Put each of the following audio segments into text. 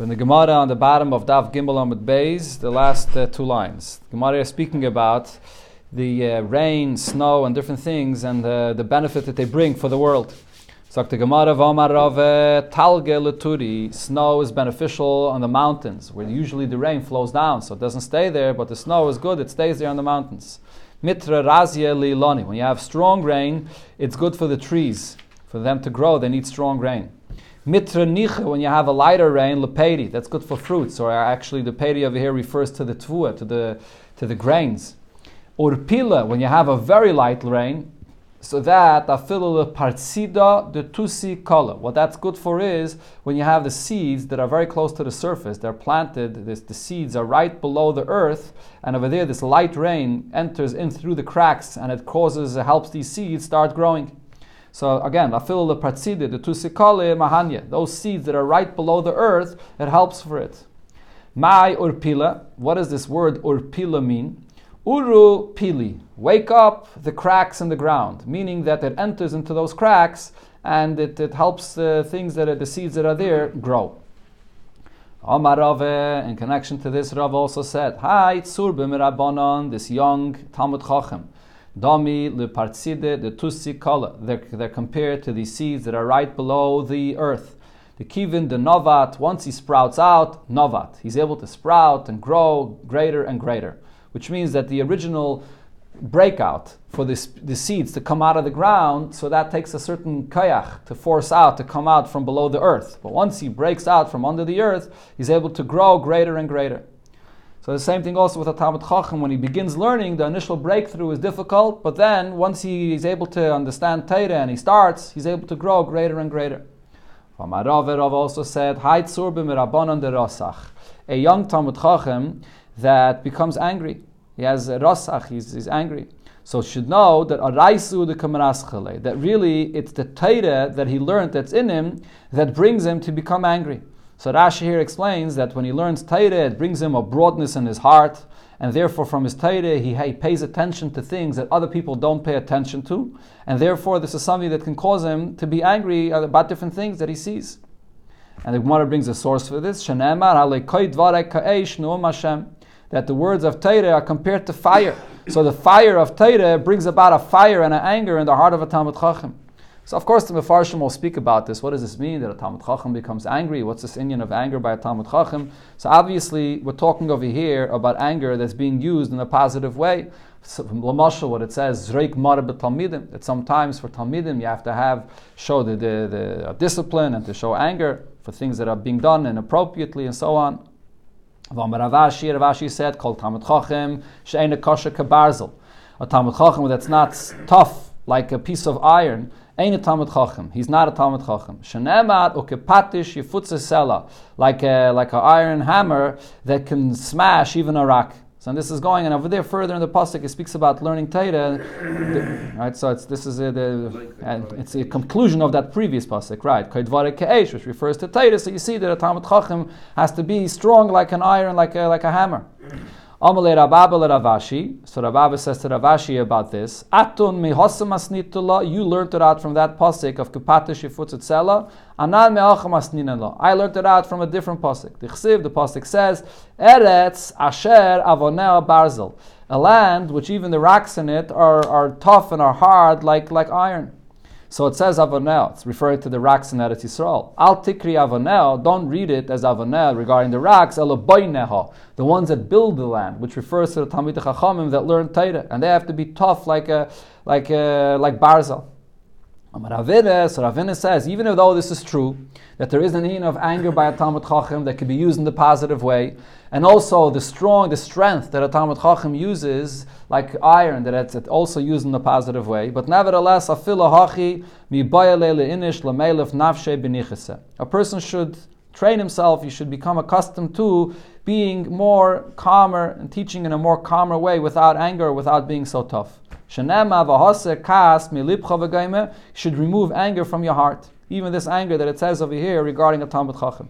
in the Gemara on the bottom of Daf Gimel Amud Beis, the last uh, two lines. The Gemara is speaking about the uh, rain, snow, and different things, and uh, the benefit that they bring for the world. Sagt the Gemara V'Omar Rave Talge Laturi. Snow is beneficial on the mountains, where usually the rain flows down, so it doesn't stay there. But the snow is good; it stays there on the mountains. Mitra Razia Liloni. When you have strong rain, it's good for the trees. For them to grow, they need strong rain. Mitra nicha, when you have a lighter rain, lepedi, that's good for fruits, or actually the pedi over here refers to the tvua, to the, to the grains. Urpila, when you have a very light rain, so that afilu partsida the tusi color. What that's good for is when you have the seeds that are very close to the surface, they're planted, this, the seeds are right below the earth, and over there this light rain enters in through the cracks and it causes, helps these seeds start growing. So again, afil the pratzide, the tusikale mahanya, those seeds that are right below the earth, it helps for it. Mai urpila, what does this word urpila mean? Uru pili, wake up the cracks in the ground, meaning that it enters into those cracks and it, it helps the things that are the seeds that are there grow. Omar Rave, in connection to this, Rav also said, Hi, Tzur b'mirabonon, this young Talmid Chochem. Dami lepartzide the tusi kala. They're, they're compared to the seeds that are right below the earth. The kivin, the novat, once he sprouts out, novat. He's able to sprout and grow greater and greater, which means that the original breakout for this, the seeds to come out of the ground, so that takes a certain kayach to force out, to come out from below the earth. But once he breaks out from under the earth, he's able to grow greater and greater. So the same thing also with a Talmid Chacham. When he begins learning, the initial breakthrough is difficult, but then once he is able to understand Torah and he starts, he's able to grow greater and greater. Rav also said, A young Talmid Chacham that becomes angry. He has a rasach, he's, he's angry. So should know that araisu the that really it's the Torah that he learned that's in him that brings him to become angry. So Rashi here explains that when he learns Torah, it brings him a broadness in his heart, and therefore from his Torah he, he pays attention to things that other people don't pay attention to, and therefore this is something that can cause him to be angry about different things that he sees. And the Gemara brings a source for this, that the words of Torah are compared to fire. So the fire of Torah brings about a fire and an anger in the heart of a Talmid Chacham. So of course the Mefarshim will speak about this. What does this mean that a Talmid Chacham becomes angry? What's this Indian of anger by a Talmid Chacham? So obviously we're talking over here about anger that's being used in a positive way. So, Lamashal, what it says, Zreik Talmidim, that sometimes for Talmidim you have to have show the, the, the discipline and to show anger for things that are being done inappropriately and so on. Rav Ashi, Ravashi said, called Talmid Chacham, She'ena Kosher Kabarzel. A Talmid Chacham that's not tough like a piece of iron, Ain't a Talmid Chacham. He's not a Talmid Chacham. Shenemat ukepatish yifutzesela, like a like an iron hammer that can smash even a rock. So this is going, and over there further in the pasuk, it speaks about learning Torah. Right, so it's this is uh, a, the, it's a conclusion of that previous pasuk, right? Kaidvare which refers to Torah. So you see that a Talmid Chacham has to be strong like an iron, like a, like a hammer. Amalei Rababa Rav Ashi. So Rababa says to Rav Ashi about this. Atun mihosam asnitula. You learned it out from that pasuk of Kupata Shifutz Etzela. Anan me'acham asninala. I learned it out from a different pasuk. The Chsiv, the pasuk says, Eretz asher avonea barzel. A land which even the rocks in it are, are tough and are hard like, like iron. So it says Avonel. It's referring to the rocks in Eretz Yisrael. Al Tikri Avonel. Don't read it as Avonel regarding the rocks. Eloboineha, the ones that build the land, which refers to the Talmid Chachamim that learn Torah, and they have to be tough like a, like a, like Barzel. Ravina, says, even though this is true, that there is an in of anger by a Talmid Chacham that can be used in the positive way, and also the strong, the strength that a Talmid Chacham uses, like iron, that it's also used in the positive way. But nevertheless. A person should train himself, he should become accustomed to being more calmer and teaching in a more calmer way without anger, without being so tough. Should remove anger from your heart. Even this anger that it says over here regarding a Talmid Chacham.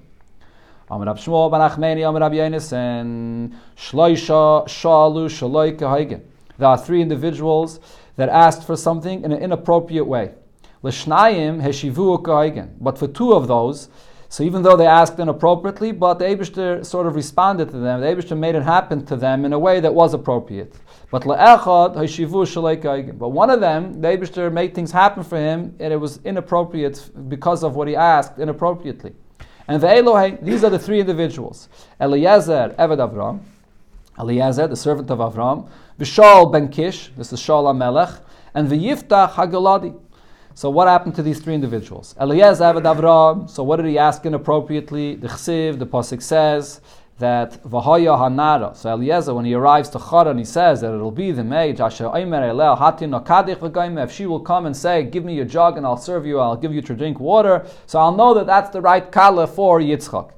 Amar Shmuel ben Achmeni, Rabbi and Shloisha Shalu Shaloi. There are three individuals that asked for something in an inappropriate way. L'shnayim heshivu. But for two of those, So even though they asked inappropriately, but the Abishter sort of responded to them. The Abishter made it happen to them in a way that was appropriate. But But one of them, the Abishter made things happen for him, and it was inappropriate because of what he asked inappropriately. And the Elohei, these are the three individuals: Eliezer, Eved Avram, Eliezer, the servant of Avram, Vishal ben Kish, this is Shaul Melech, and V'yiftach Hagaladi. So what happened to these three individuals? Eliezer Eved Avram. So what did he ask inappropriately? The Chsiv, the pasuk says that Vahaya Hanara. So Eliezer, when he arrives to Charan, he says that it'll be the maid Asher Aimer Elel Hatin If she will come and say, "Give me your jug and I'll serve you. I'll give you to drink water," so I'll know that that's the right kala for Yitzchak.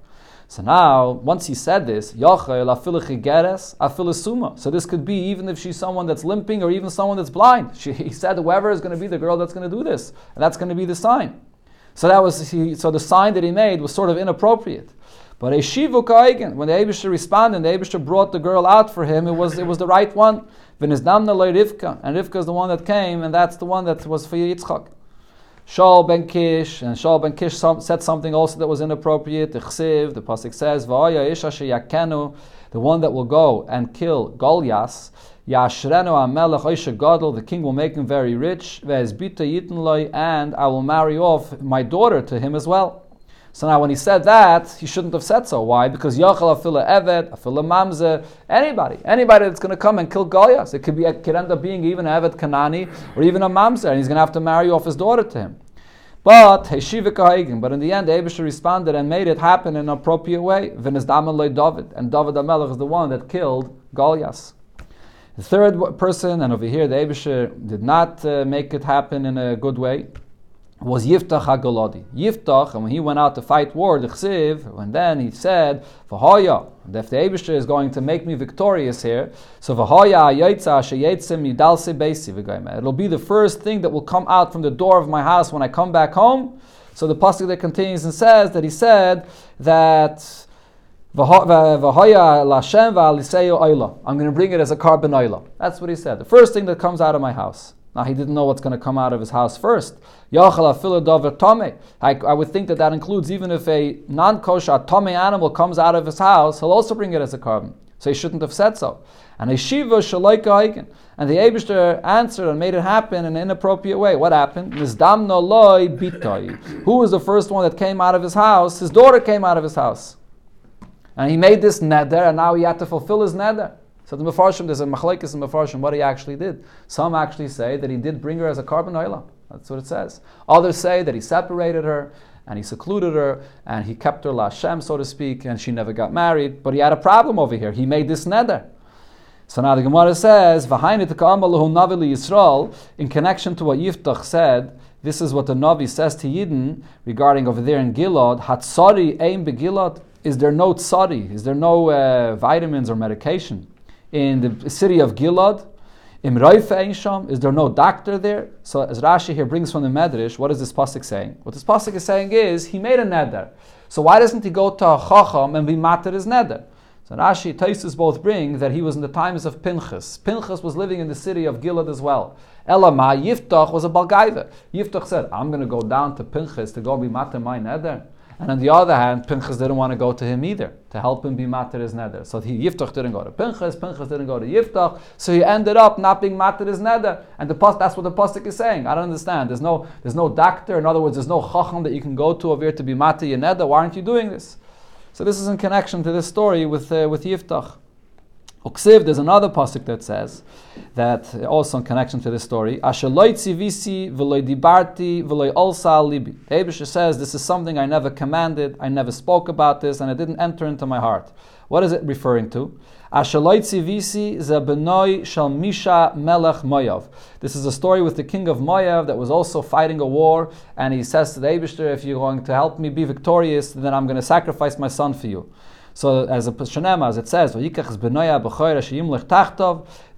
So now, once he said this, So this could be even if she's someone that's limping or even someone that's blind. She, he said whoever is going to be the girl that's going to do this, and that's going to be the sign. So that was he, so the sign that he made was sort of inappropriate. But a shivu kaigen, when the Abisha responded, and the Abisha brought the girl out for him. It was it was the right one. And Rivka is the one that came, and that's the one that was for Yitzchak. Shaul ben Kish, and Shaul ben Kish said something also that was inappropriate. The Chsiv, the Pasuk says, the one that will go and kill Goliath, Yashrenu amelech oisha gadol, the king will make him very rich, ve'ezbita yitin and I will marry off my daughter to him as well. So now, when he said that, he shouldn't have said so. Why? Because Yachal Afila Evet, Afila Mamze, anybody, anybody that's going to come and kill Goliath. It could be, it could end up being even Evet Kanani or even a Mamzer, and he's going to have to marry off his daughter to him. But but in the end, Abishah responded and made it happen in an appropriate way. David, and David Amelech is the one that killed Goliath. The third person, and over here, the Abishah did not uh, make it happen in a good way was Yiftach HaGolodi. Yiftach, and when he went out to fight war, the Chsiv, and then he said, V'hoya, if the Abishter is going to make me victorious here, so V'hoya Yaitza Sheyetzim Yidalse Beisi It'll be the first thing that will come out from the door of my house when I come back home. So the pasuk that continues and says that he said that V'hoya Lashem V'aliseyo. I'm going to bring it as a carbon oila. That's what he said. The first thing that comes out of my house. Now he didn't know what's going to come out of his house first. I, I would think that that includes even if a non-kosher tome animal comes out of his house, he'll also bring it as a carbon. So he shouldn't have said so. And a shiva shalaika And the Abishter answered and made it happen in an inappropriate way. What happened? Who was the first one that came out of his house? His daughter came out of his house. And he made this neder, and now he had to fulfill his neder. So the Mefarshim, there's a machlekes in Mefarshim what he actually did. Some actually say that he did bring her as a carbon. That's what it says. Others say that he separated her and he secluded her and he kept her lashem, so to speak, and she never got married. But he had a problem over here. He made this neder. So now the Gemara says, Yisrael, in connection to what Yiftach said, this is what the Navi says to Yidden regarding over there in Gilad, Hatsari aim begilad. Is there no tsari? Is there no uh, vitamins or medication? In the city of Gilad. Is there no doctor there? So as Rashi here brings from the Medrash, what is this pasuk saying? What this pasuk is saying is he made a neder. So why doesn't he go to a chacham and be matter his neder? So Rashi, Taisus both bring that he was in the times of Pinchas. Pinchas was living in the city of Gilad as well. Elama Yiftach was a Balgaiva. Yiftach said, I'm going to go down to Pinchas to go be matter my neder. And on the other hand, Pinchas didn't want to go to him either to help him be matir his neder. So he, Yiftach didn't go to Pinchas, Pinchas didn't go to Yiftach. So he ended up not being matir his neder. And the that's what the pasuk is saying. I don't understand. There's no there's no doctor. In other words, there's no chacham that you can go to over here to be matir your neder. Why aren't you doing this? So this is in connection to this story with uh, with Yiftach. Uksiv, there's another pasuk that says that also in connection to this story. Ashaloi tzivisi v'loi dibarti v'loi olsa libi. Abisha says this is something I never commanded, I never spoke about this, and it didn't enter into my heart. What is it referring to? Ashaloi tzivisi zebenoi shal misha melech Moav. This is a story with the king of Moav that was also fighting a war, and he says to the Abishter, if you're going to help me be victorious, then I'm going to sacrifice my son for you. So as a Pashanema, as it says,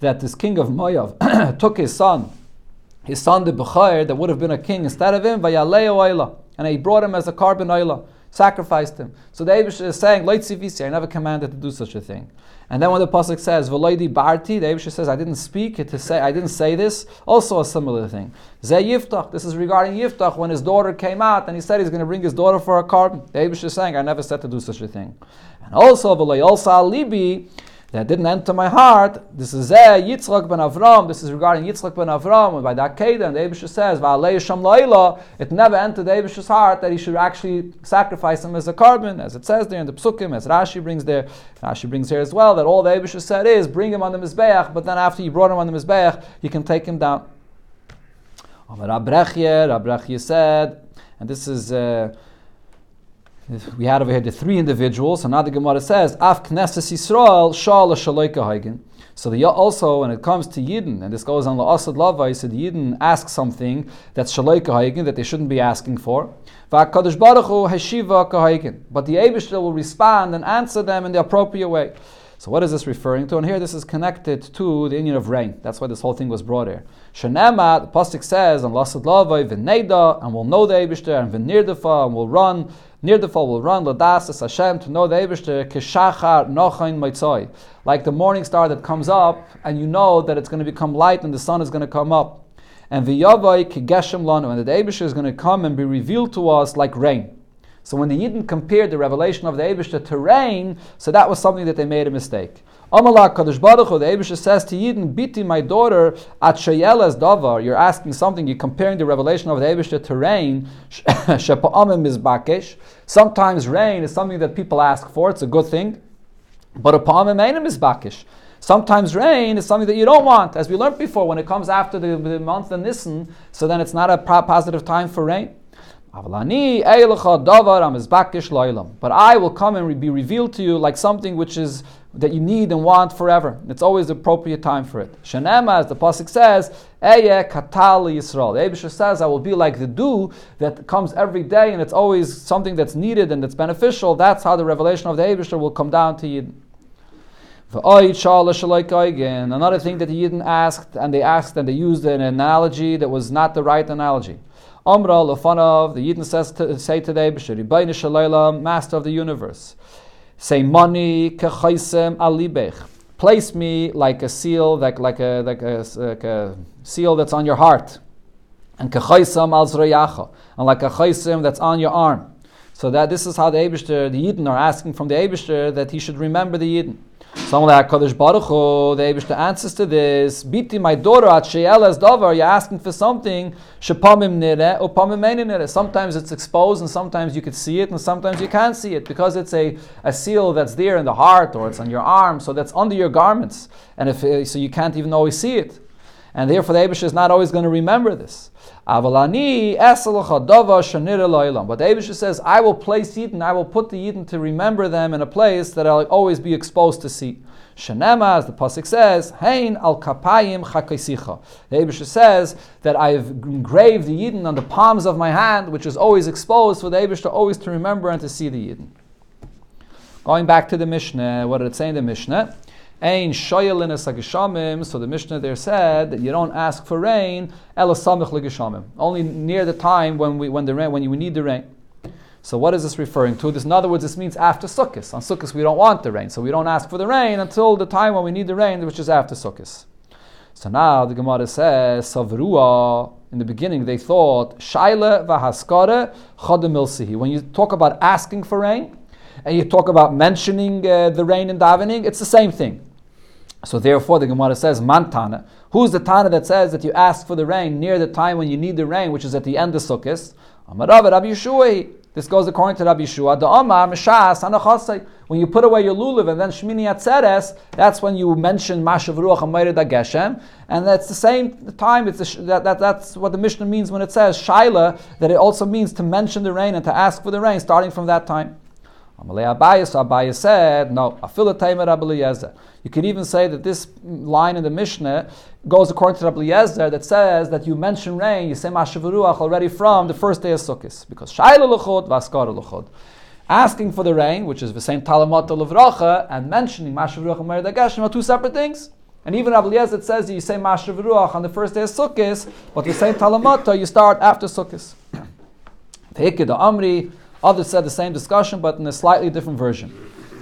that this king of Moav took his son, his son the Bechayr, that would have been a king instead of him, and he brought him as a carbon oila. Sacrificed him. So the Abish is saying, I never commanded to do such a thing. And then when the pasuk says "V'loidi barti," the Abishah says, "I didn't speak to say. I didn't say this." Also a similar thing. Zeh Yiftach. This is regarding Yiftach when his daughter came out and he said he's going to bring his daughter for a carbon. The Abishah is saying, "I never said to do such a thing." And also "V'loy also libi." That didn't enter my heart. This is Zeh Yitzchak ben Avram. This is regarding Yitzchak ben Avram. And by that and the Abishah says, Laila, it never entered the Abishah's heart that he should actually sacrifice him as a carbon, as it says there in the Psukim, as Rashi brings there. Rashi brings here as well, that all the Abishah said is, bring him on the Mizbeach, but then after you brought him on the Mizbeach, you can take him down. Abrechye, Abrechye said, and this is... Uh, we had over here the three individuals, and now the Gemara says, Af Knesset Yisrael Shal Hagen. So the also, when it comes to Yidden, and this goes on La'asad Lava, so the Yidden ask something that's Shaloika Hagen, that they shouldn't be asking for. But the Abishter will respond and answer them in the appropriate way. So what is this referring to? And here this is connected to the union of rain. That's why this whole thing was brought here. Shanema, the Pasuk says, and Lasad Lavai, V'neda, and we'll know the Abishter, and V'nirdafa, and we'll run fall will run Ladas Hashem to know the Ebershter Kishachar Nochain Maitzoi. Like the morning star that comes up and you know that it's going to become light and the sun is going to come up. And V'yavai Kigeshem Lanu, and the Ebershter is going to come and be revealed to us like rain. So when the Yidden compared the revelation of the Ebershter to rain, so that was something that they made a mistake. Amalak Kadosh Baruch Hu, the Abisha says to Yidden, Biti, my daughter, at Shayelas Davar, you're asking something, you're comparing the revelation of the Abisha to rain, Shepa'amim is Bakesh. Sometimes rain is something that people ask for, it's a good thing, but Apamim Einim is Bakesh. Sometimes rain is something that you don't want, as we learned before, when it comes after the, the month of Nisan, so then it's not a positive time for rain. But I will come and be revealed to you like something which is that you need and want forever. It's always the appropriate time for it. Shanema, as the pasuk says, Eye katal Yisrael. The Abisha says, I will be like the dew that comes every day, and it's always something that's needed and that's beneficial. That's how the revelation of the Abisha will come down to you. Another thing that the Yidden asked, and they asked and they used an analogy that was not the right analogy. Amra Lafanov, the Yidden says to, say today, Master of the universe. Say money kechaisem alibech. Place me like a seal, like, like, a, like, a, like a seal that's on your heart. And kechaisem al zrayacha. And like a chaisim that's on your arm. So that this is how the Abishter, the Yidden are asking from the Abishter that he should remember the Yidden. Some like Kadosh Baruch Hu, the Eibush answers to this. Biti, my daughter, at Sheyelas Dover, you're asking for something. Shepamim upamim nire. Sometimes it's exposed, and sometimes you can see it, and sometimes you can't see it because it's a, a seal that's there in the heart or it's on your arm, so that's under your garments, and if uh, so you can't even always see it. And therefore, the Abish is not always going to remember this. Avalani But the Abish says, I will place Eden, I will put the Eden to remember them in a place that I'll always be exposed to see. Shanema, as the pasuk says, Hein al kapayim chakaisicha. The says that I've engraved the Eden on the palms of my hand, which is always exposed for the Abish to always to remember and to see the Eden. Going back to the Mishnah, what did it say in the Mishnah? Ein shoyelinas So the Mishnah there said that you don't ask for rain elasamich Only near the time when we when the rain when you need the rain. So what is this referring to? This, in other words, this means after Sukkot. On Sukkot we don't want the rain, so we don't ask for the rain until the time when we need the rain, which is after Sukkot. So now the Gemara says, Savrua, in the beginning they thought, Shaila vahaskare chodemilsihi. When you talk about asking for rain, and you talk about mentioning uh, the rain in davening, it's the same thing. So therefore, the Gemara says, Mantana. Who's the Tana that says that you ask for the rain near the time when you need the rain, which is at the end of Sukkot? This goes according to Rabbi Yeshua. When you put away your lulav and then Shmini Atzeres, that's when you mention Mashav Ruach Amayred Geshem, and that's the same time. It's a, that, that, that's what the Mishnah means when it says Shaila. That it also means to mention the rain and to ask for the rain, starting from that time. Amalei Abayas, so Abayas said, no, Afilataymer Rabbi Eliezer. You could even say that this line in the Mishnah goes according to Rabbi Eliezer that says that you mention rain, you say Mashavuruach already from the first day of Sukkot, because Shaila Luchot, Vaskar Luchot. Asking for the rain, which is the same Talamat Levracha, and mentioning Mashavuruach and Merid are two separate things. And even Rabbi Eliezer says that you say Mashavuruach on the first day of Sukkot, but the same Talamata you start after Sukkot. Amri, Others said the same discussion, but in a slightly different version.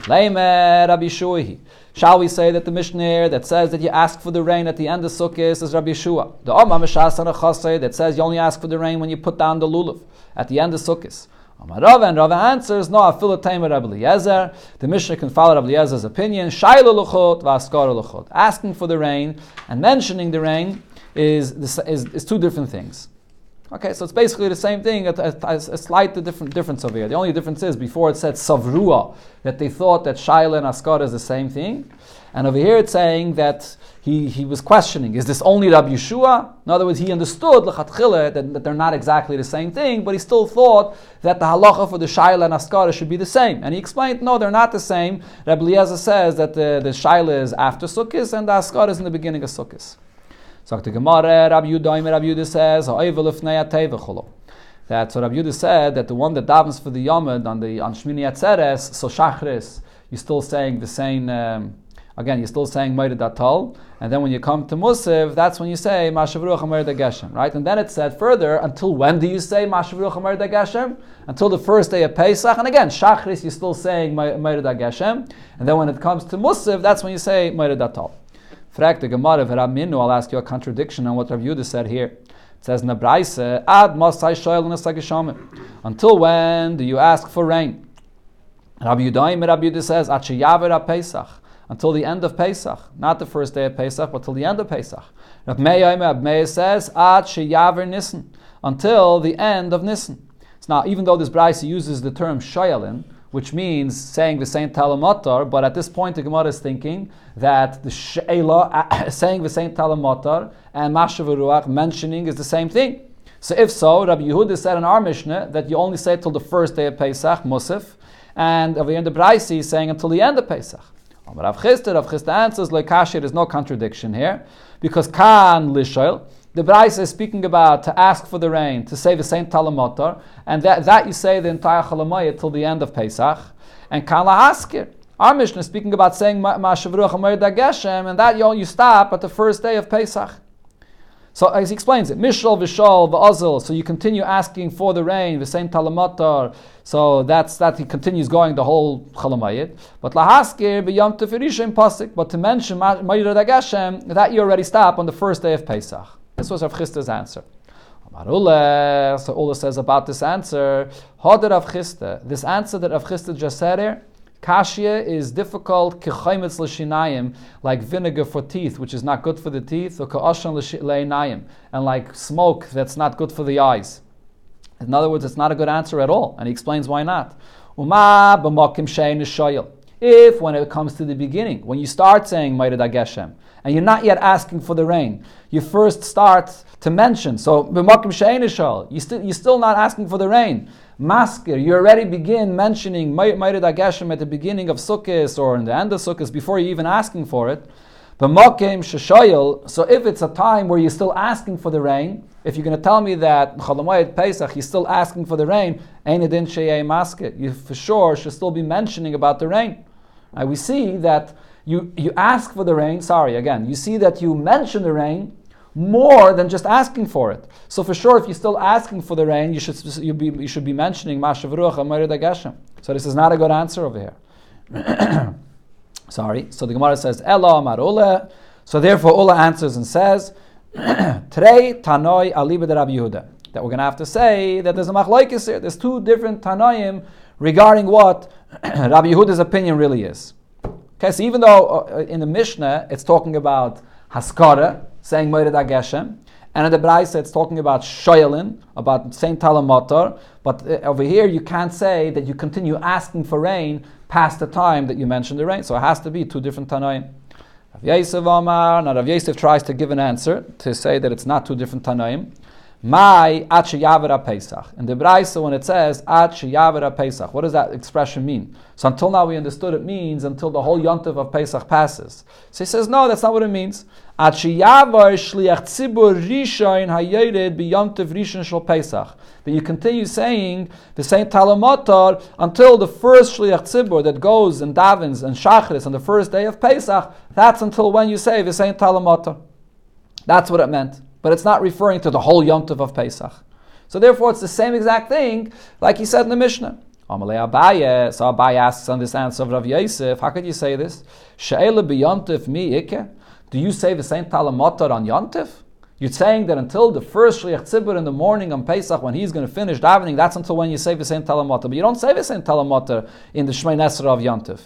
Shall we say that the Mishnah that says that you ask for the rain at the end of Sukkot is Rabbi Yeshua? The Omar Mishas that says you only ask for the rain when you put down the lulav at the end of Sukkot. Rava and Rava answers, no, afilatayim Rabbi Eliezer. The Mishnah can follow Rabbi Eliezer's opinion. Shailu luchot v'askara luchot. Asking for the rain and mentioning the rain is, is, is two different things. Okay, so it's basically the same thing, a, a, a, slight different difference over here. The only difference is before it said savrua, that they thought that shaila and askara is the same thing. And over here it's saying that he, he was questioning, is this only Rabbi Yeshua? In other words, he understood that, that they're not exactly the same thing, but he still thought that the halacha for the shaila and askara should be the same. And he explained, no, they're not the same. Rabbi Eliezer says that the, the shaila is after Sukkot and the askara is in the beginning of Sukkot. Sagt the Gemara, Rabbi Yudah, Rabbi Yudah says, that so Rabbi Yudah said that the one that davens for the Yomad on the on Shmini Atzeres, so Shachris, you're still saying the same. Um, again, you're still saying Moed Datal, and then when you come to Musiv, that's when you say Mashavruach Amer Geshem, right? And then it said further, until when do you say Mashavruach Amer Geshem? Until the first day of Pesach, and again, Shachris, you're still saying Moed Geshem, and then when it comes to Musiv, that's when you say Moed Datal. Frag the Gemara Minu, I'll ask you a contradiction on what Rav Yudah said here. It says Nabraise, Ad Masai Shoyel Until when do you ask for rain? Rabbi Yudaim Rabbi Yudah says, Achayaver Pesach. Until the end of Pesach. Not the first day of Pesach, but till the end of Pesach. Rabbi Meir says, Ad Shayaver Nissen. Until the end of Nissen. So now, even though this Braise uses the term Shoyelin, which means saying the same talamotar, but at this point the Gemara is thinking that the she'ela, saying the same talamotar, and mashav mentioning is the same thing. So if so, Rabbi Yehuda said in our Mishnah that you only say it till the first day of Pesach, Musaf, and over in the Braisi is saying until the end of Pesach. Rav Chisda, Rav Chisda answers, like there is no contradiction here, because Kan Lishoil, the Braisa is speaking about to ask for the rain, to say the same talamotar, and that, that you say the entire Chalamaya till the end of Pesach. And Kala Haskir, our Mishnah is speaking about saying Ma'ashavruach Geshem, and that you, you stop at the first day of Pesach. So as he explains it, Mishal Vishal V'azil, so you continue asking for the rain, the same talamatar. So that's that he continues going the whole Chalamayit. But Lahaskir B'yam Tefirishim Pasik, but to mention Ma'ir Geshem, that you already stop on the first day of Pesach. This was Rav Chisda's answer. So Ula says about this answer, Hodar Rav Chisda, this answer that Rav Chisda just said here, Kashia is difficult, like vinegar for teeth, which is not good for the teeth, or and like smoke that's not good for the eyes. In other words, it's not a good answer at all, and he explains why not. If, when it comes to the beginning, when you start saying Ma'id Geshem, and you're not yet asking for the rain. You first start to mention. So, b'makim you still, you're still not asking for the rain. Maskir, you already begin mentioning Mayrid Ageshem at the beginning of Sukkot or in the end of Sukkot before you're even asking for it. So if it's a time where you're still asking for the rain, if you're going to tell me that Chalamayit Pesach, you're still asking for the rain, you for sure should still be mentioning about the rain. Right, we see that you, you ask for the rain, sorry, again, you see that you mention the rain more than just asking for it. So for sure, if you're still asking for the rain, you should, you be, you should be mentioning Mashav So this is not a good answer over here. sorry. So the Gemara says, Ella Amar So therefore, Ula answers and says, Today, Tanoi Aliba de Rabbi Yehuda. That we're going to have to say that there's a machlaikis here. There's two different Tanoim regarding what Rabbi Yehuda's opinion really is. Okay, so even though uh, in the Mishnah it's talking about Haskara, saying Moirid Ageshem, and in the Braisa it's talking about Shoyalin, about Saint Talamotor, but uh, over here you can't say that you continue asking for rain past the time that you mentioned the rain. So it has to be two different Tanoim. Rav Yosef Omar, now Rav Yosef tries to give an answer to say that it's not two different Tanoim. My at Yavera Pesach. In the Braisa, when it says at Yavera Pesach, what does that expression mean? So until now we understood it means until the whole yontiv of Pesach passes. So he says, no, that's not what it means. At Yavar Shliach Tzibur Rishon Hayered B'Yontiv Rishon Shal Pesach. That you continue saying the same Talamotar until the first Shliach Tzibur that goes and davens and shachris on the first day of Pesach. That's until when you say the same Talamotar. That's what it meant but it's not referring to the whole yontiv of Pesach. So therefore, it's the same exact thing, like he said in the Mishnah. Amalei Abaye, so Abaye asks on this answer of Rav Yosef, how could you say this? She'ele b'yontif mi ikke? Do you say the same talamotar on Yontif? You're saying that until the first Shliach Tzibur in the morning on Pesach, when he's going to finish davening, that's until when you say the same talamotar. But you don't say the same talamotar in the Shmei Nesra of Yontif.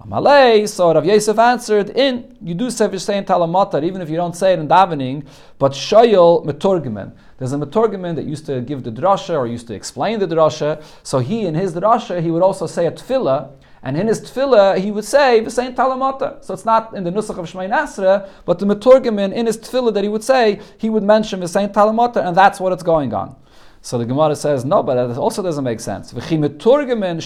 Amalei, so Rav Yosef answered, in, you do say the same talamotar, even if you don't say it in davening, but shoyel meturgimen. There's a meturgimen that used to give the drasha or used to explain the drasha. So he, in his drasha, he would also say a tefillah, and in his tefillah, he would say same talamata. So it's not in the nusach of Shmei Nasra, but the Meturgamin in his tefillah that he would say, he would mention the same talamata, and that's what it's going on. So the Gemara says, no, but that also doesn't make sense. Is the Meturgamin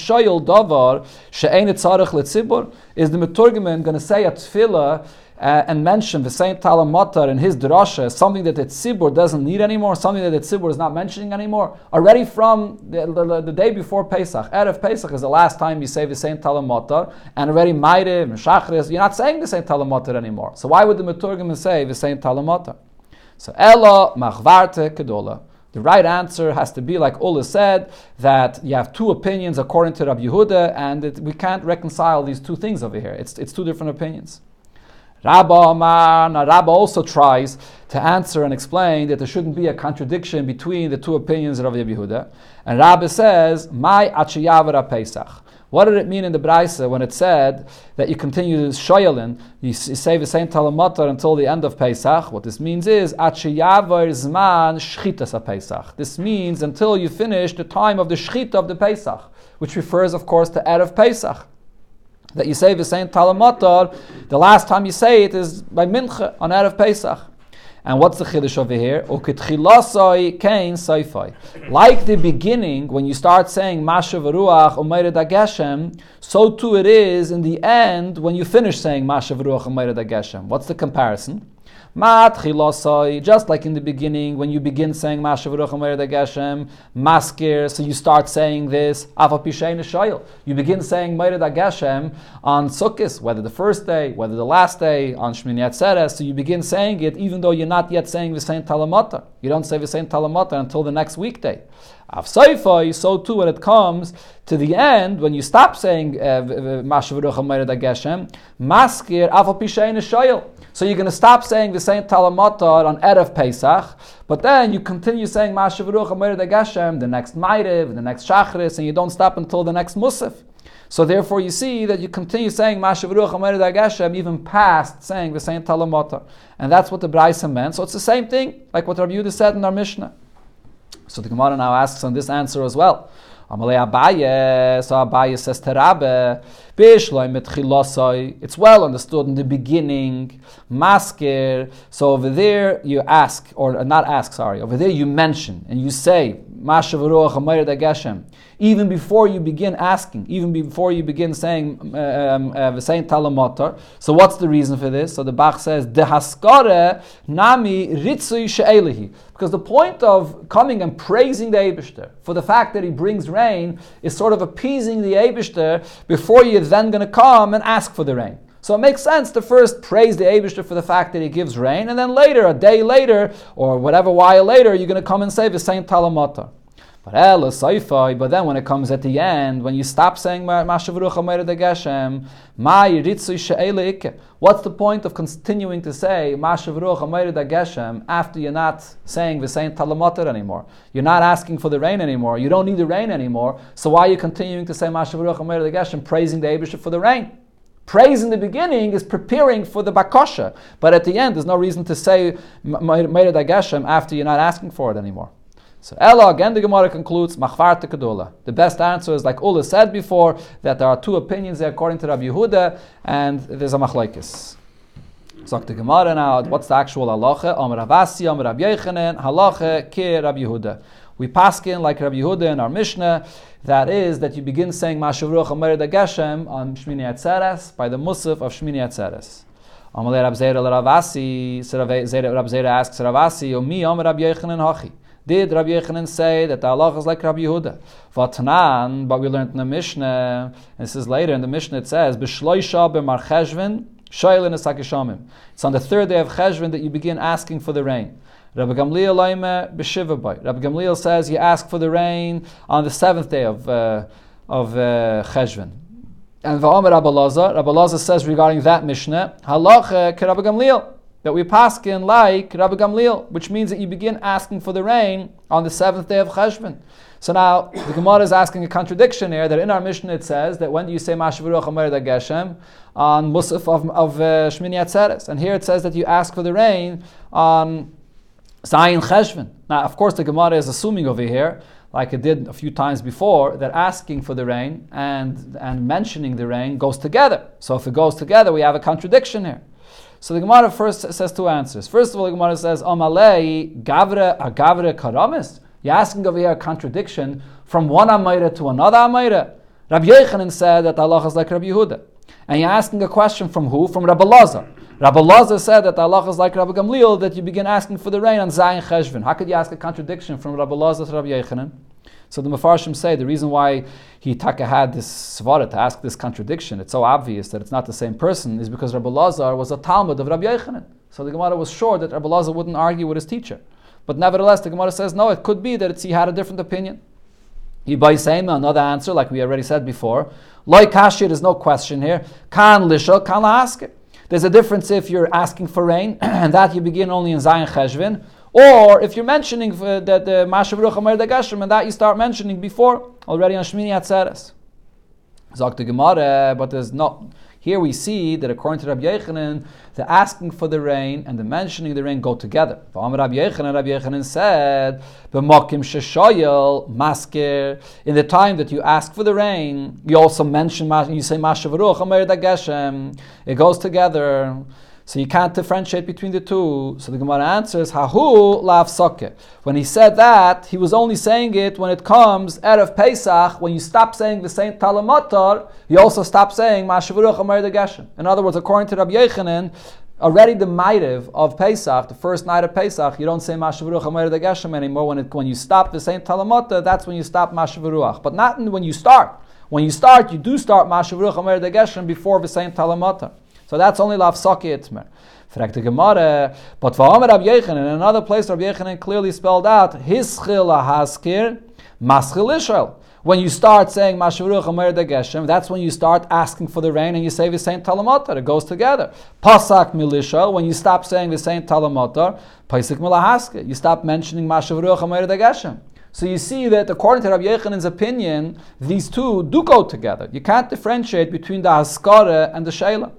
going to say a tefillah uh, and mention the same Talamatar in his drasha, something that the tzibur doesn't need anymore, something that the tzibur is not mentioning anymore, already from the, the, the day before Pesach. Erev Pesach is the last time you say the same Talamatar, and already Mairev and Shachris, you're not saying the same Talamatar anymore. So why would the Meturgim say the same Talamatar? So Ella Machvarte Kedola. The right answer has to be like Ola said, that you have two opinions according to Rabbi Yehuda, and it, we can't reconcile these two things over here. It's, it's two different opinions. Rabba Amar, now Rabba also tries to answer and explain that there shouldn't be a contradiction between the two opinions of Rabbi Yehuda. And Rabba says, My achiyavara Pesach. What did it mean in the Braisa when it said that you continue to shoyelin, you say the same talamatar until the end of Pesach? What this means is achiyavar zman shchitas Pesach. This means until you finish the time of the shchita of the Pesach, which refers, of course, to Erev Pesach that you say the same Talamatar, the last time you say it is by Mincha on Erev Pesach. And what's the chiddush over here? Like the beginning, when you start saying Masha V'ruach Umayred so too it is in the end when you finish saying Masha V'ruach Umayred. What's the comparison? Just like in the beginning, when you begin saying Geshem, Maskir, so you start saying this, You begin saying Geshem on Sukkot, whether the first day, whether the last day, on Shmini Atzeres, so you begin saying it even though you're not yet saying the same Talamata. You don't say the same Talamata until the next weekday. Avsaifai, so too when it comes to the end, when you stop saying uh, Mashavuruch Geshem, Maskir Avapishain. So you're going to stop saying the same Talamatar on Erev Pesach, but then you continue saying Mashavruch Amir Geshem, the next Ma'iriv, the next Shachris, and you don't stop until the next Musaf. So therefore you see that you continue saying Mashavruch Amir Geshem even past saying the same Talamatar. And that's what the Braisa meant. So it's the same thing, like what Rabbi Yehuda said in our Mishnah. So the Gemara now asks on this answer as well. Amalei Abaye, so Abaye says to Rabbe, it's well understood in the beginning, masker. So over there you ask, or not ask, sorry, over there you mention and you say, even before you begin asking, even before you begin saying um, uh, saying talamotar. So what's the reason for this? So the Bach says dehaskare nami ritzui she'elehi. Because the point of coming and praising the Abishter for the fact that he brings rain is sort of appeasing the Abishter before you're then going to come and ask for the rain. So it makes sense to first praise the Abishter for the fact that he gives rain, and then later, a day later, or whatever while later, you're going to come and say the same talamata. But but then when it comes at the end, when you stop saying What's the point of continuing to say after you're not saying the same talamatar anymore? You're not asking for the rain anymore. You don't need the rain anymore. So why are you continuing to say Mashavaruch Mayya Gashem praising the Abishah for the rain? Praise in the beginning is preparing for the bakasha, but at the end, there's no reason to say after you're not asking for it anymore. So Ella, again the Gemara concludes, Machvarte Kedula. The best answer is like Ula said before, that there are two opinions there according to Rabbi Yehuda, and there's a machlaikis. So the Gemara now, what's the actual halacha? Am Ravasi, Am Rabbi Yechanan, halacha ke Rabbi Yehuda. We paskin like Rabbi Yehuda in our Mishnah, that is that you begin saying Mashavruch Amar Geshem on Shmini Atzeres by the Musaf of Shmini Atzeres. Amalei Rab Zera Ravasi, Rab Zera asks Ravasi, Omi Am Rabbi Yechanan Hachi. Did Rabbi Yechanan say that the Allah is like Rabbi Yehuda? Vatanan, but we learned in the Mishnah, and this is later in the Mishnah, it says, B'shloisha b'mar cheshvin, shaylin. It's on the third day of cheshvin that you begin asking for the rain. Rabbi Gamliel Laime b'shiva Rabbi Gamliel says you ask for the rain on the seventh day of uh, of uh, Cheshvan. And Va'omer Rabbi Lazar, Rabbi Lazar says regarding that Mishnah, Halacha Rabbi Gamliel, that we pass in like Rabbi Gamliel, which means that you begin asking for the rain on the seventh day of Cheshvan. So now the Gemara is asking a contradiction here that in our Mishnah it says that when do you say Mashavuruch Amar Geshem on Musaf of, of uh, Shmini Atzeres, and here it says that you ask for the rain on Zayin Cheshvan. Now, of course, the Gemara is assuming over here like it did a few times before, that asking for the rain and, and mentioning the rain goes together. So if it goes together, we have a contradiction here. So the Gemara first says two answers. First of all, the Gemara says, Omalei gavre agavre karamis. You're asking over here a contradiction from one Amayra to another Amayra. Rabbi Yechanan said that Allah is like Rabbi Yehuda. And you're asking a question from who? From Rabbi Lazar. Rabbi Lazar said that Allah is like Rabbi Gamliel, that you begin asking for the rain on Zayin Cheshvan. How could you ask a contradiction from Rabbi Lazar to Rabbi Yechanan? So the Mefarshim say the reason why he taka had this svara to ask this contradiction, it's so obvious that it's not the same person, is because Rabbi Lazar was a Talmid of Rabbi Yechanan. So the Gemara was sure that Rabbi Lazar wouldn't argue with his teacher. But nevertheless, the Gemara says, no, it could be that he had a different opinion. He by saying another answer, like we already said before. Loi kashir, there's no question here. Kan lisha, kan it. There's a difference if you're asking for rain, and that you begin only in Zayin Cheshvin, or if you're mentioning uh, that the Mashavruch Amar Dagashim, and that you start mentioning before, already on Shmini Atzeres. Zok the Gemara, but there's not. Here we see that according to Rabbi Yechanan, the asking for the rain and the mentioning the rain go together. Rabbi Yechanan, Rabbi Yechanan said, "B'makim sheshoyel masker." In the time that you ask for the rain, you also mention you say Dagashem. It goes together. So you can't differentiate between the two. So the Gemara answers, Hahu lav soke. When he said that, he was only saying it when it comes of Pesach. When you stop saying the same Talamatar, you also stop saying Mashavuruch Amar Geshem. In other words, according to Rabbi Yechanan, already the Maitiv of Pesach, the first night of Pesach, you don't say Mashavuruch Amar Geshem anymore. When, it, when you stop the same Talamata, that's when you stop Mashavuruch. But not when you start. When you start, you do start Mashavuruch Amar Geshem before the same Talamata. So that's only lafsaki itmer. Fragt the Gemara, but Va'omer Rabbi Yechon, in another place Rabbi Yechon clearly spelled out, Hischil haskir maschil Israel. When you start saying Mashavuruch Amer Geshem, that's when you start asking for the rain and you say the same Talamotar. It goes together. Pasak Milisha, when you stop saying the same Talamotar, Paisik Milahaske. You stop mentioning Mashavuruch Amer Geshem. So you see that according to Rabbi Yechanan's opinion, these two do go together. You can't differentiate between the Haskara and the Shayla.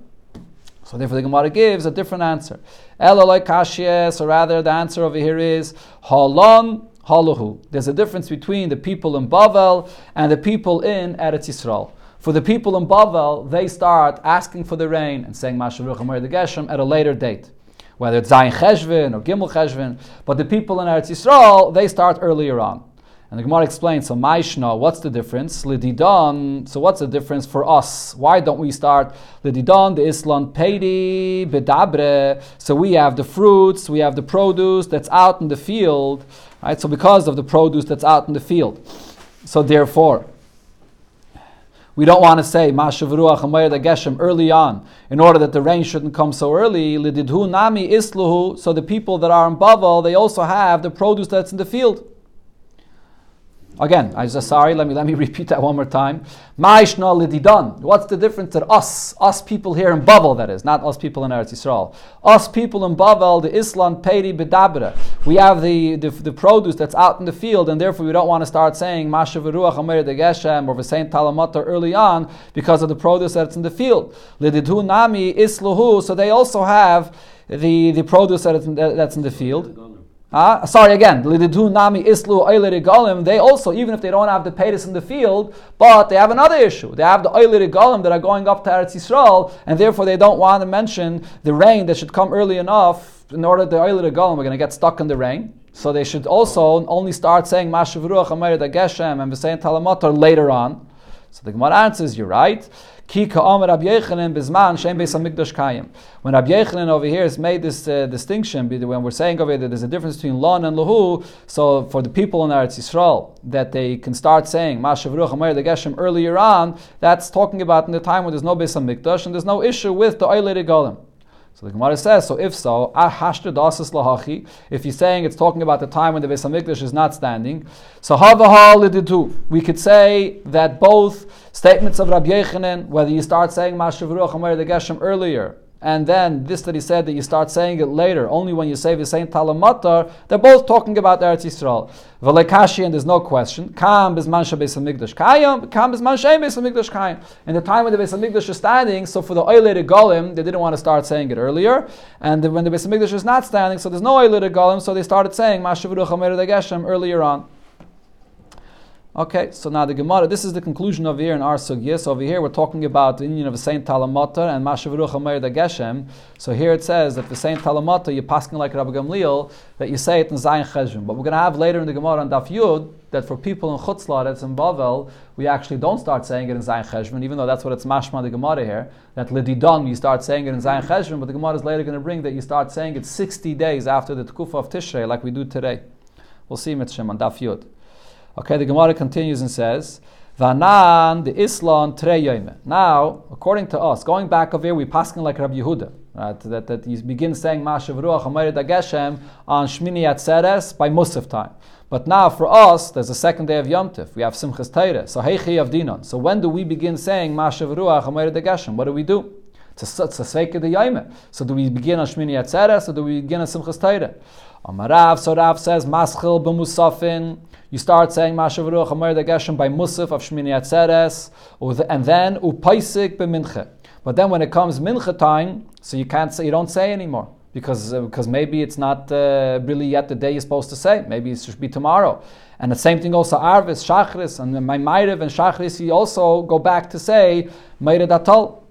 So therefore the Gemara gives a different answer. Elaloi kashyes, or rather the answer over here is halon haluhu. There's a difference between the people in Bavel and the people in Eretz Yisrael. For the people in Bavel, they start asking for the rain and saying Mashavuch Amar the Geshem at a later date. Whether it's Zayin Cheshvin or Gimel Cheshvin, but the people in Eretz Yisrael, they start earlier on. And the Gemara explains, so Maishna, what's the difference? Lididon, so what's the difference for us? Why don't we start Lididon, the Islan Pedi, Bedabre? So we have the fruits, we have the produce that's out in the field, right? So because of the produce that's out in the field. So therefore, we don't want to say Mashavruach Geshem early on in order that the rain shouldn't come so early. Lididhu Nami Isluhu, so the people that are in Bavel, they also have the produce that's in the field. Again, I just sorry, let me let me repeat that one more time. Ma'ishna lididon. What's the difference that us, us people here in Bavel, that is, not us people in Eretz Yisrael. Us people in Bavel, the Islam peri bedabra. We have the, the, the, produce that's out in the field, and therefore we don't want to start saying Masha v'ruach amer de geshem or v'sein talamata early on because of the produce that's in the field. Lididhu nami isluhu. So they also have the, the produce that in, that's in the field. Uh, sorry again, nami islu They also, even if they don't have the paytas in the field, but they have another issue. They have the oilerigalim that are going up to Eretz Yisrael, and therefore they don't want to mention the rain that should come early enough in order the are going to get stuck in the rain. So they should also only start saying Mashavruach Amayr Geshem and V'sein Talamotar later on. So the Gemara answers, you're right. When Rabbi Yechanan over here has made this uh, distinction, when we're saying over here that there's a difference between lon and lahu, so for the people in Eretz Yisrael, that they can start saying Geshem earlier on, that's talking about in the time when there's no beis hamikdash and there's no issue with the oiled golem. So the Gemara says, so if so, ah, lahachi, if he's saying it's talking about the time when the Beis Hamikdash is not standing, so we could say that both statements of Rabbi Yechanan, whether you start saying Mashavruach Amar the Geshem earlier, and then this that he said that you start saying it later, only when you say the same Talamatar, they're both talking about Eretz Yisrael. Velekashi, and there's no question. Kam bisman Beis Hamikdash kayim, kam bisman Beis Hamikdash kayim. In the time when the Beis Hamikdash is standing, so for the Oiled Golim, they didn't want to start saying it earlier, and when the Beis Hamikdash is not standing, so there's no Oiled Golim, so they started saying Geshem earlier on. Okay, so now the Gemara, this is the conclusion over here in our sugya. So over here we're talking about the union of the Saint Talamatar and Mashavruch Amer Geshem. So here it says that the Saint Talamatar, you're passing like Rabbi Gamliel, that you say it in Zayin Cheshvan. But we're going to have later in the Gemara on Daf Yud that for people in Chutzlar, that's in Bavel, we actually don't start saying it in Zayin Cheshvan, even though that's what it's mashma the Gemara here. That Lididon, you start saying it in Zayin Cheshvan, but the Gemara is later going to bring that you start saying it 60 days after the Tkufa of Tishrei, like we do today. We'll see Mitzvah on Daf Yud. Okay, the Gemara continues and says, Vanan the Islam tre Now, according to us, going back over here, we passing like Rabbi Yehuda, right? That, that he begins saying Mashav Ruach Amarid Ageshem on Shmini Atzeres by Musaf time. But now for us, there's a second day of Yom Tif. We have Simchas Teire. So Heichi of Dinon. So when do we begin saying Mashav Ruach Amarid Ageshem? What do we do? It's a, it's a Sveika de. So do we begin on Shmini Atzeres or do we begin on Simchas Teire? Amarav, so Rav says, Maschil b'musafin. You start saying Mashav Amar Geshem by Musaf of Shmini Atzeres, and then Upaisik b'minche. But then when it comes Mincha time, so you can't say, you don't say anymore. Because, uh, because maybe it's not uh, really yet the day you're supposed to say. Maybe it should be tomorrow. And the same thing also Arvis, Shachris, and my Mairev and Shachris, you also go back to say Mairev Atal.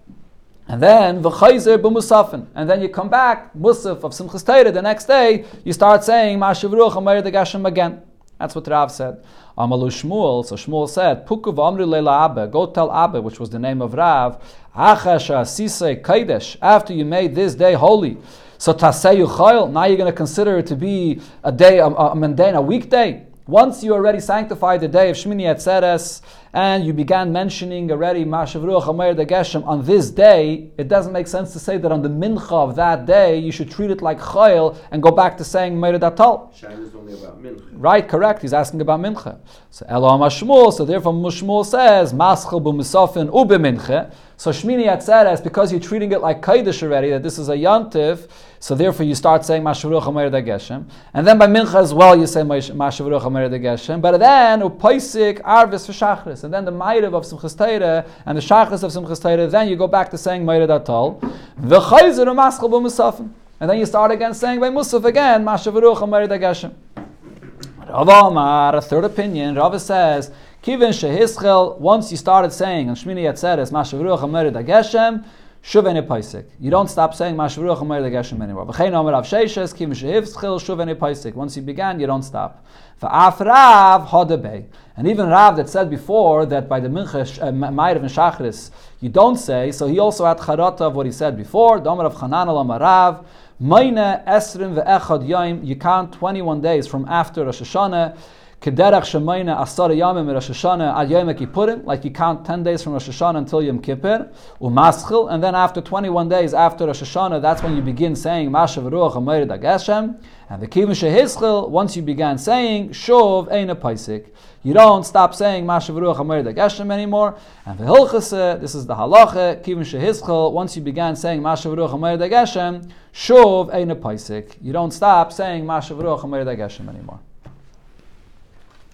And then v'chayzer b'musafin. And then you come back, musaf of Simchas Torah, the next day, you start saying Ruach Amar Gashem again. That's what Rav said. Amalu Shmuel, so Shmuel said, Pukuv Amri Leila Abba, go tell Abba, which was the name of Rav, Achasha Sisei Kaidesh, after you made this day holy. So Taseyu Chayil, now you're going to consider it to be a day, a, a mundane, a weekday. Once you already sanctified the day of Shmini Atzeres, and you began mentioning already de Geshem on this day, it doesn't make sense to say that on the mincha of that day you should treat it like chayil and go back to saying Meir Datal. is only about mincha. Right, correct. He's asking about mincha. So Elohim Shmuel, so therefore Shmuel says Maschel b'musafin ube mincha. So Shmini Atzeres, because you're treating it like Kaidish already, that this is a yantiv, so therefore you start saying Mashavruch Amer de Geshem. And then by mincha as well you say Mashavruch Amer de Geshem. But then Upaisik Arvis for Shachris and then the Ma'irav of Simchas and the Shachris of Simchas then you go back to saying Ma'irav Atol, V'chayzer U'maschal B'musafim. And then you start again saying by Musaf again, Mashav Ma'irav Geshem. Rav Omar, a third opinion, Rav says, Kivin Shehischel, once you started saying, on Shmini Yatzeres, Mashav Ruach Ma'irav Geshem, Shuvene Paisik. You don't stop saying Mashvaruch Amar Geshem anymore. V'chein Omer Rav Sheishes, Kim Shehivschil, Shuvene Paisik. Once you began, you don't stop. V'af Rav Hodebei. And even Rav that said before that by the Mincha, uh, Ma'irav and Shachris, you don't say, so he also had Charata of what he said before, Domer of Chanan Alam Rav, Maina Esrim Ve'echad Yaim, you count 21 days from after Rosh Hashanah, Kederach Shemayna Asara Yamim Rosh Hashanah Ad Yom Kippurim, like you count 10 days from Rosh Hashanah until Yom Kippur, Umaschil, and then after 21 days after Rosh Hashanah, that's when you begin saying Mashav Ruach Dageshem, and the Kivim Shehischil, once you began saying Shov Eina Paisik, you don't stop saying Mashav Ruach Dageshem anymore, and the Hilchase, this is the Halacha, Kivim Shehischil, once you began saying Mashav Ruach Amayr Dageshem, Shov Eina Paisik, you don't stop saying Mashav Ruach Dageshem anymore.